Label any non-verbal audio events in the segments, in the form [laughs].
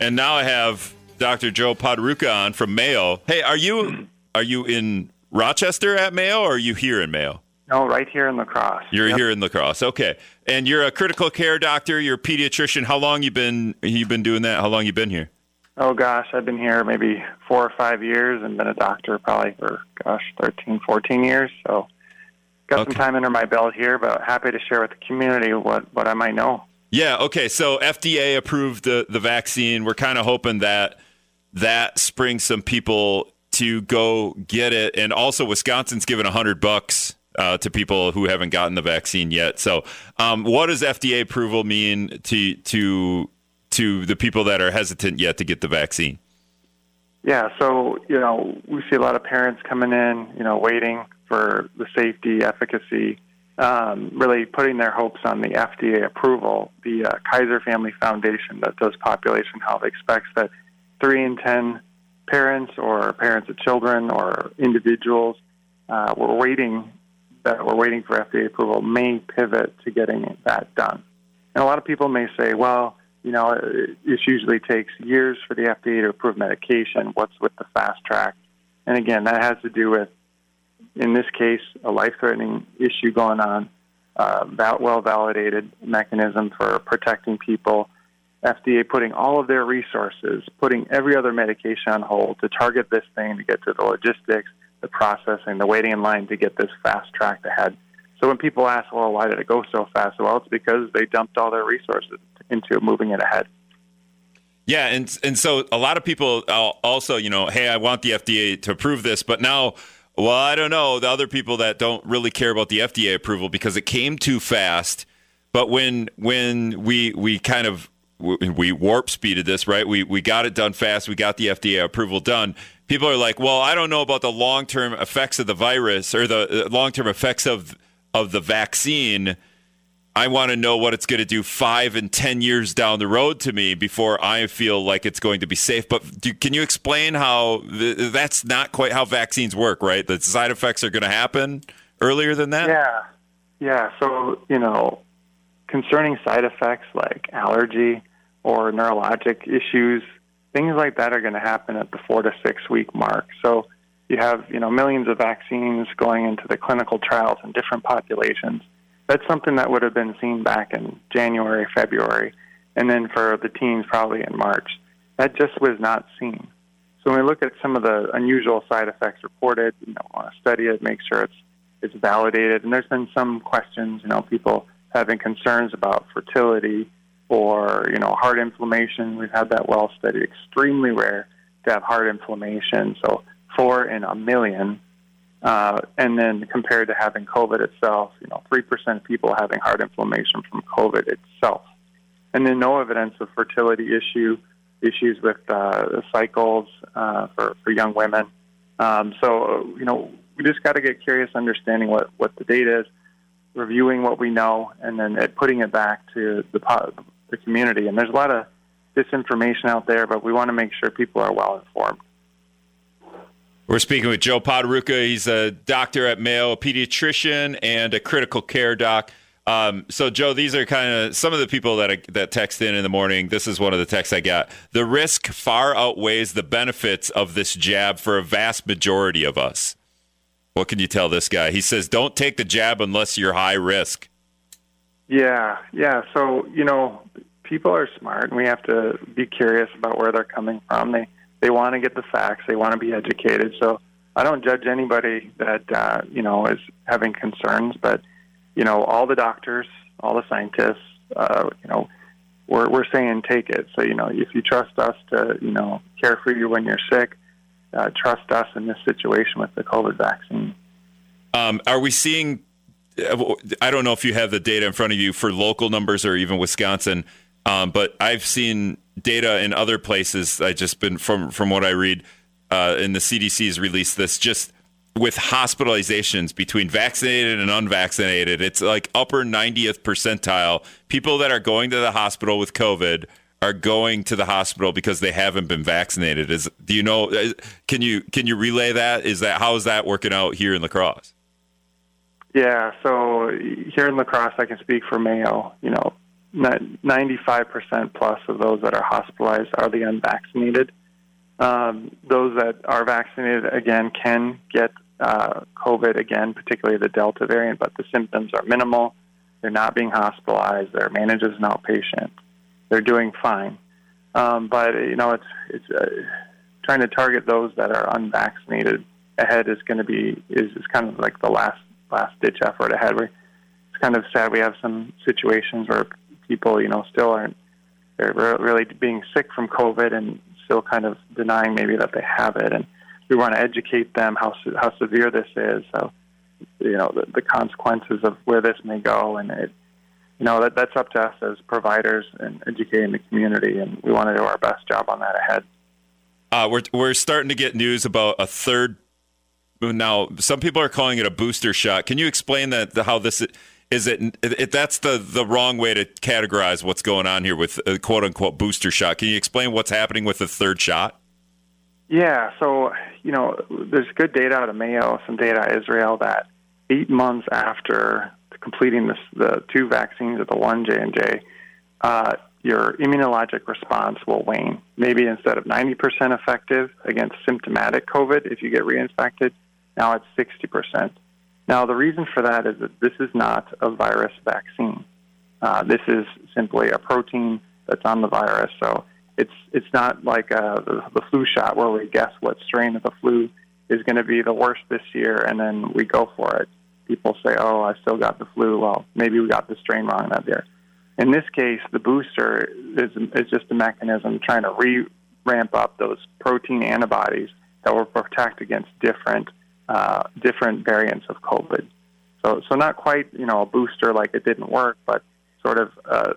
And now I have Dr. Joe Poterucha on from Mayo. Hey, are you [clears throat] are you in Rochester at Mayo or are you here in Mayo? No, right here in La Crosse. You're Yep. here in La Crosse. Okay. And you're a critical care doctor, you're a pediatrician. How long you been you been doing that? How long you been here? Oh gosh, I've been here maybe four or five years and been a doctor probably for gosh, 13, 14 years. So got Okay. some time under my belt here, but happy to share with the community what, what I might know. Yeah, okay. So FDA approved the the vaccine. We're kind of hoping that that springs some people to go get it and also Wisconsin's given 100 bucks uh, to people who haven't gotten the vaccine yet. So, um, what does FDA approval mean to to to the people that are hesitant yet to get the vaccine? Yeah, so you know we see a lot of parents coming in, you know, waiting for the safety, efficacy, um, really putting their hopes on the FDA approval. The uh, Kaiser Family Foundation that does population health expects that three in ten parents or parents of children or individuals uh, were waiting that were waiting for FDA approval may pivot to getting that done. And a lot of people may say, well, you know, it, it usually takes years for the FDA to approve medication. What's with the fast track? And again, that has to do with, in this case, a life-threatening issue going on, uh, that well-validated mechanism for protecting people. FDA putting all of their resources, putting every other medication on hold to target this thing to get to the logistics, the processing, the waiting in line to get this fast tracked ahead. So when people ask, well, why did it go so fast? Well, it's because they dumped all their resources into moving it ahead. Yeah, and and so a lot of people also, you know, hey, I want the FDA to approve this, but now, well, I don't know, the other people that don't really care about the FDA approval because it came too fast. But when when we we kind of we warp speeded this, right? We we got it done fast. We got the FDA approval done. People are like, well, I don't know about the long term effects of the virus or the uh, long term effects of of the vaccine. I want to know what it's going to do five and 10 years down the road to me before I feel like it's going to be safe. But do, can you explain how th- that's not quite how vaccines work, right? The side effects are going to happen earlier than that? Yeah. Yeah. So, you know, concerning side effects like allergy or neurologic issues, things like that are going to happen at the four to six week mark. So you have, you know, millions of vaccines going into the clinical trials in different populations. That's something that would have been seen back in January, February, and then for the teens probably in March. That just was not seen. So when we look at some of the unusual side effects reported, you know, want to study it, make sure it's it's validated. And there's been some questions, you know, people having concerns about fertility or you know heart inflammation. We've had that well studied. Extremely rare to have heart inflammation. So four in a million. Uh, and then compared to having COVID itself, you know, three percent of people having heart inflammation from COVID itself, and then no evidence of fertility issue issues with uh, cycles uh, for for young women. Um, so you know, we just got to get curious, understanding what what the data is, reviewing what we know, and then putting it back to the the community. And there's a lot of disinformation out there, but we want to make sure people are well informed. We're speaking with Joe Poterucha. He's a doctor at Mayo, a pediatrician, and a critical care doc. Um, so, Joe, these are kind of some of the people that I, that text in in the morning. This is one of the texts I got. The risk far outweighs the benefits of this jab for a vast majority of us. What can you tell this guy? He says, "Don't take the jab unless you're high risk." Yeah, yeah. So you know, people are smart, and we have to be curious about where they're coming from. They they want to get the facts. They want to be educated. So I don't judge anybody that uh, you know is having concerns, but you know, all the doctors, all the scientists, uh, you know, we're we're saying take it. So you know, if you trust us to you know care for you when you're sick, uh, trust us in this situation with the COVID vaccine. Um, are we seeing? I don't know if you have the data in front of you for local numbers or even Wisconsin, um, but I've seen data in other places. I just been from from what I read, uh, and the CDC's released this just with hospitalizations between vaccinated and unvaccinated. It's like upper 90th percentile. People that are going to the hospital with COVID are going to the hospital because they haven't been vaccinated. Is do you know? uh, Can you can you relay that? Is that how is that working out here in La Crosse? Yeah, so here in La Crosse, I can speak for Mayo. You know, 95% plus of those that are hospitalized are the unvaccinated. Um, those that are vaccinated again can get uh, COVID again, particularly the Delta variant, but the symptoms are minimal. They're not being hospitalized. They're managed as an outpatient. They're doing fine. Um, but you know, it's it's uh, trying to target those that are unvaccinated ahead is going to be is, is kind of like the last last ditch effort ahead. We, it's kind of sad we have some situations where people, you know, still aren't really being sick from COVID and still kind of denying maybe that they have it. And we want to educate them how how severe this is. So, you know, the, the consequences of where this may go, and it, you know, that that's up to us as providers and educating the community, and we want to do our best job on that ahead. Uh, we're we're starting to get news about a third. Now, some people are calling it a booster shot. Can you explain that how this is it, it, that's the the wrong way to categorize what's going on here with a quote unquote booster shot. Can you explain what's happening with the third shot? Yeah, so you know, there's good data out of Mayo, some data out of Israel that eight months after completing this, the two vaccines of the one J and J, uh, your immunologic response will wane. Maybe instead of 90% effective against symptomatic COVID, if you get reinfected, now it's 60%. Now, the reason for that is that this is not a virus vaccine. Uh, this is simply a protein that's on the virus. So it's it's not like uh, the, the flu shot where we guess what strain of the flu is going to be the worst this year, and then we go for it. People say, "Oh, I still got the flu." Well, maybe we got the strain wrong that year. In this case, the booster is is just a mechanism trying to re ramp up those protein antibodies that will protect against different uh, different variants of COVID. So, so not quite you know a booster like it didn't work, but sort of uh,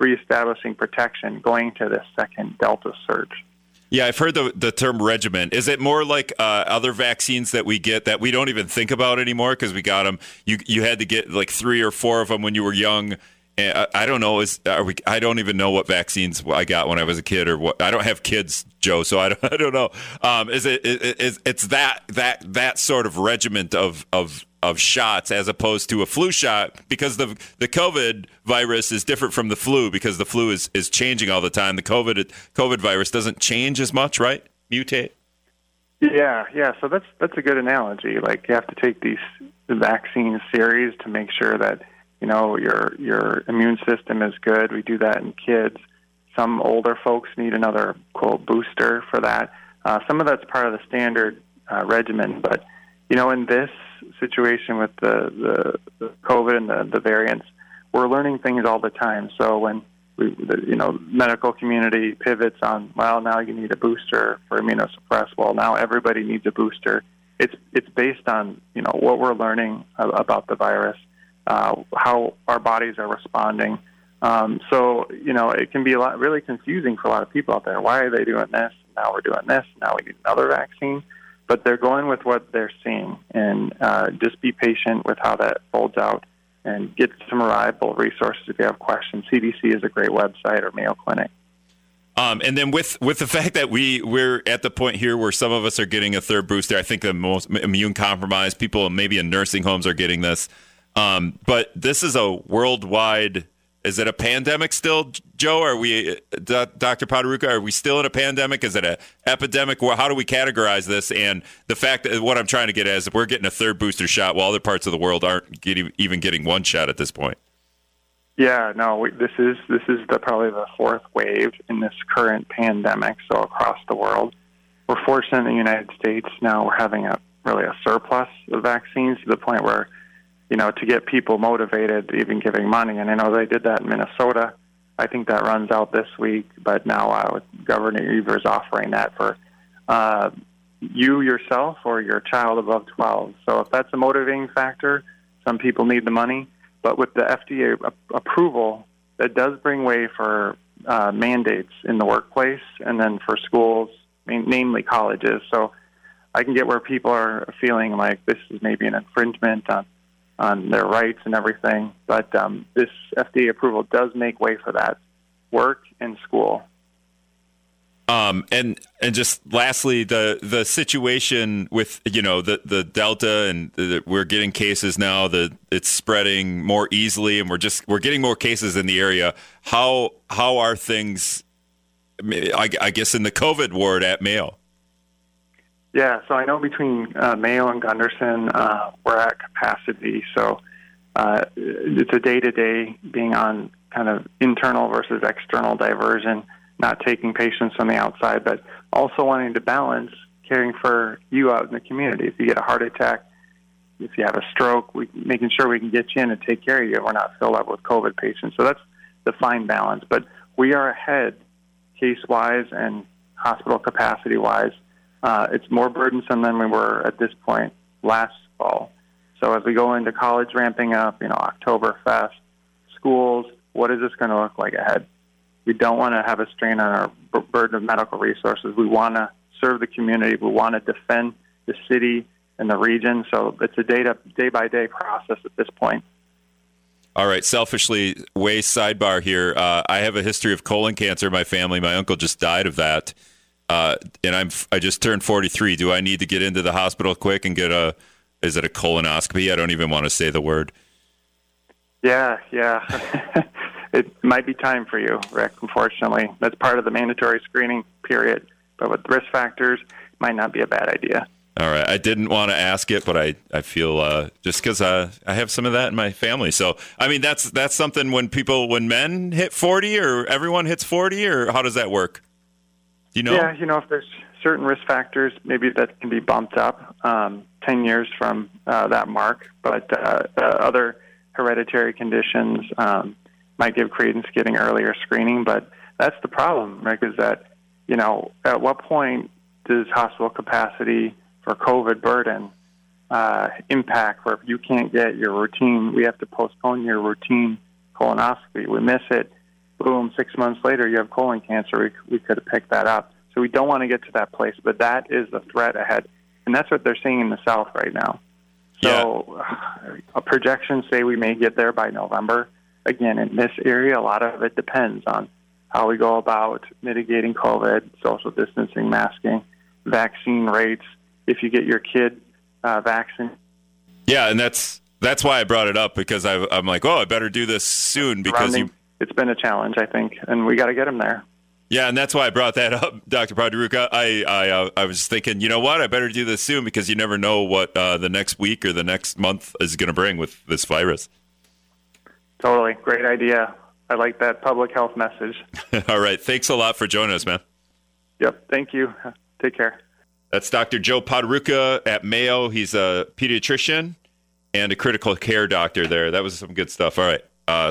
reestablishing protection going to this second Delta surge. Yeah, I've heard the, the term regimen. Is it more like uh, other vaccines that we get that we don't even think about anymore because we got them? You you had to get like three or four of them when you were young. I, I don't know. Is are we? I don't even know what vaccines I got when I was a kid, or what. I don't have kids, Joe, so I don't. [laughs] I don't know. Um, is it? Is it's that that that sort of regiment of of of shots as opposed to a flu shot because the the COVID virus is different from the flu because the flu is is changing all the time. The COVID COVID virus doesn't change as much, right? Mutate. Yeah, yeah. So that's that's a good analogy. Like you have to take these vaccine series to make sure that you know your your immune system is good. We do that in kids. Some older folks need another quote booster for that. Uh, some of that's part of the standard uh, regimen, but you know, in this situation with the the, the COVID and the, the variants, we're learning things all the time. So when we, the, you know, medical community pivots on, well, now you need a booster for immunosuppress. Well, now everybody needs a booster. It's it's based on you know what we're learning about the virus uh, how our bodies are responding. Um, so, you know, it can be a lot really confusing for a lot of people out there. Why are they doing this? Now we're doing this. Now we need another vaccine. But they're going with what they're seeing, and uh, just be patient with how that folds out, and get some reliable resources if you have questions. CDC is a great website, or Mayo Clinic. Um, and then with with the [laughs] fact that we we're at the point here where some of us are getting a third booster, I think the most immune compromised people, maybe in nursing homes, are getting this. Um, but this is a worldwide. Is it a pandemic still, Joe? Are we, Dr. Poterucha? Are we still in a pandemic? Is it an epidemic? How do we categorize this? And the fact that what I'm trying to get at is we're getting a third booster shot while other parts of the world aren't getting, even getting one shot at this point. Yeah, no, we, this is this is the, probably the fourth wave in this current pandemic. So across the world, we're fortunate in the United States now we're having a really a surplus of vaccines to the point where you know, to get people motivated, even giving money. And I know they did that in Minnesota. I think that runs out this week, but now uh, Governor Evers offering that for uh, you yourself or your child above 12. So if that's a motivating factor, some people need the money. But with the FDA approval, that does bring way for uh, mandates in the workplace and then for schools, namely colleges. So I can get where people are feeling like this is maybe an infringement on on their rights and everything. But um, this FDA approval does make way for that work and school. Um, and and just lastly, the the situation with you know the the Delta and the, we're getting cases now. that it's spreading more easily, and we're just we're getting more cases in the area. How how are things? I, I guess in the COVID ward at Mayo. Yeah, so I know between uh, Mayo and Gundersen, uh, we're at capacity. So uh, it's a day to day being on kind of internal versus external diversion, not taking patients from the outside, but also wanting to balance caring for you out in the community. If you get a heart attack, if you have a stroke, we, making sure we can get you in and take care of you. We're not filled up with COVID patients. So that's the fine balance. But we are ahead case wise and hospital capacity wise uh, it's more burdensome than we were at this point last fall. So as we go into college ramping up, you know, Oktoberfest, schools, what is this going to look like ahead? We don't want to have a strain on our b- burden of medical resources. We want to serve the community. We want to defend the city and the region. So it's a day by day process at this point. All right, selfishly, way sidebar here. Uh, I have a history of colon cancer in my family. My uncle just died of that uh, and I'm I just turned 43. Do I need to get into the hospital quick and get a is it a colonoscopy? I don't even want to say the word. Yeah, yeah. [laughs] it might be time for you, Rick. Unfortunately, that's part of the mandatory screening period. But with risk factors, might not be a bad idea. All right. I didn't want to ask it, but I, I feel uh, just because uh, I have some of that in my family. So, I mean, that's that's something when people, when men hit 40 or everyone hits 40, or how does that work? You know? Yeah, you know, if there's certain risk factors, maybe that can be bumped up um, 10 years from uh, that mark. But uh, uh, other hereditary conditions um, might give credence getting earlier screening. But that's the problem, Rick, is that, you know, at what point does hospital capacity for COVID burden uh, impact where if you can't get your routine, we have to postpone your routine colonoscopy. We miss it boom, six months later you have colon cancer. We, we could have picked that up. So we don't want to get to that place, but that is the threat ahead. And that's what they're seeing in the South right now. So yeah. projections say we may get there by November. Again, in this area, a lot of it depends on how we go about mitigating COVID, social distancing, masking, vaccine rates. If you get your kid uh, vaccinated. Yeah, and that's that's why I brought it up because I, am like, oh, I better do this soon because you it's been a challenge, I think, and we got to get him there. Yeah, and that's why I brought that up, Dr. Poterucha. I I, uh, I was thinking, you know what? I better do this soon because you never know what uh, the next week or the next month is going to bring with this virus. Totally, great idea. I like that public health message. [laughs] All right, thanks a lot for joining us, man. Yep, thank you. Take care. That's Dr. Joe Poterucha at Mayo. He's a pediatrician and a critical care doctor there. That was some good stuff. All right. Uh,